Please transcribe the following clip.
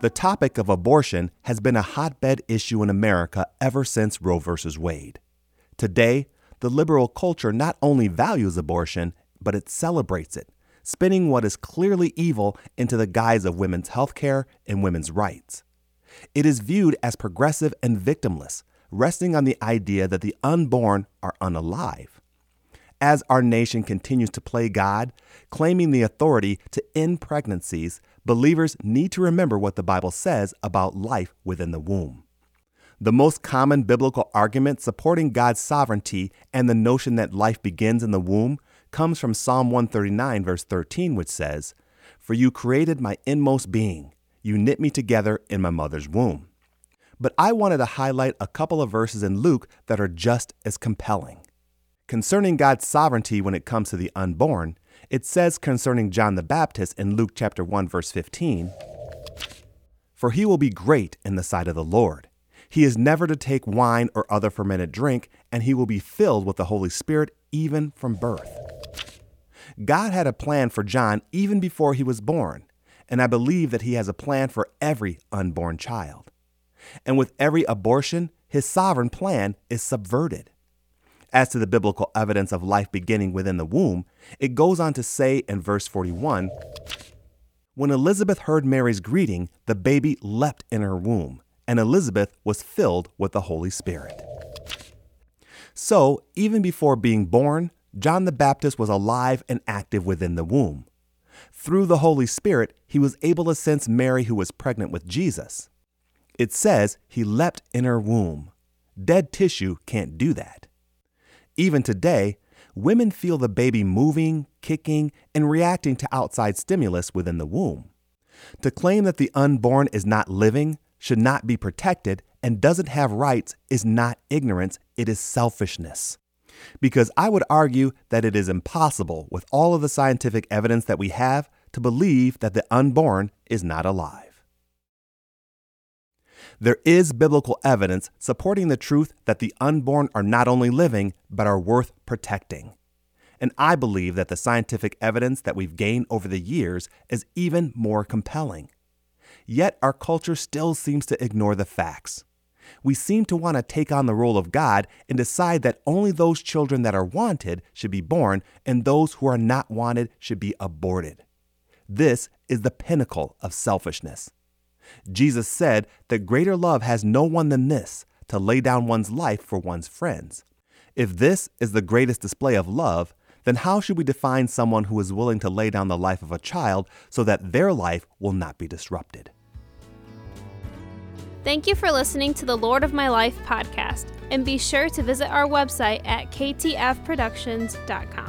The topic of abortion has been a hotbed issue in America ever since Roe v. Wade. Today, the liberal culture not only values abortion, but it celebrates it, spinning what is clearly evil into the guise of women's health care and women's rights. It is viewed as progressive and victimless, resting on the idea that the unborn are unalive as our nation continues to play God, claiming the authority to end pregnancies, believers need to remember what the Bible says about life within the womb. The most common biblical argument supporting God's sovereignty and the notion that life begins in the womb comes from Psalm 139, verse 13, which says, For you created my inmost being, you knit me together in my mother's womb. But I wanted to highlight a couple of verses in Luke that are just as compelling. Concerning God's sovereignty when it comes to the unborn, it says concerning John the Baptist in Luke chapter 1 verse 15, "For he will be great in the sight of the Lord. He is never to take wine or other fermented drink, and he will be filled with the Holy Spirit even from birth." God had a plan for John even before he was born, and I believe that he has a plan for every unborn child. And with every abortion, his sovereign plan is subverted. As to the biblical evidence of life beginning within the womb, it goes on to say in verse 41 When Elizabeth heard Mary's greeting, the baby leapt in her womb, and Elizabeth was filled with the Holy Spirit. So, even before being born, John the Baptist was alive and active within the womb. Through the Holy Spirit, he was able to sense Mary, who was pregnant with Jesus. It says he leapt in her womb. Dead tissue can't do that. Even today, women feel the baby moving, kicking, and reacting to outside stimulus within the womb. To claim that the unborn is not living, should not be protected, and doesn't have rights is not ignorance, it is selfishness. Because I would argue that it is impossible, with all of the scientific evidence that we have, to believe that the unborn is not alive. There is biblical evidence supporting the truth that the unborn are not only living, but are worth protecting. And I believe that the scientific evidence that we've gained over the years is even more compelling. Yet our culture still seems to ignore the facts. We seem to want to take on the role of God and decide that only those children that are wanted should be born and those who are not wanted should be aborted. This is the pinnacle of selfishness. Jesus said that greater love has no one than this to lay down one's life for one's friends. If this is the greatest display of love, then how should we define someone who is willing to lay down the life of a child so that their life will not be disrupted? Thank you for listening to the Lord of My Life podcast, and be sure to visit our website at ktfproductions.com.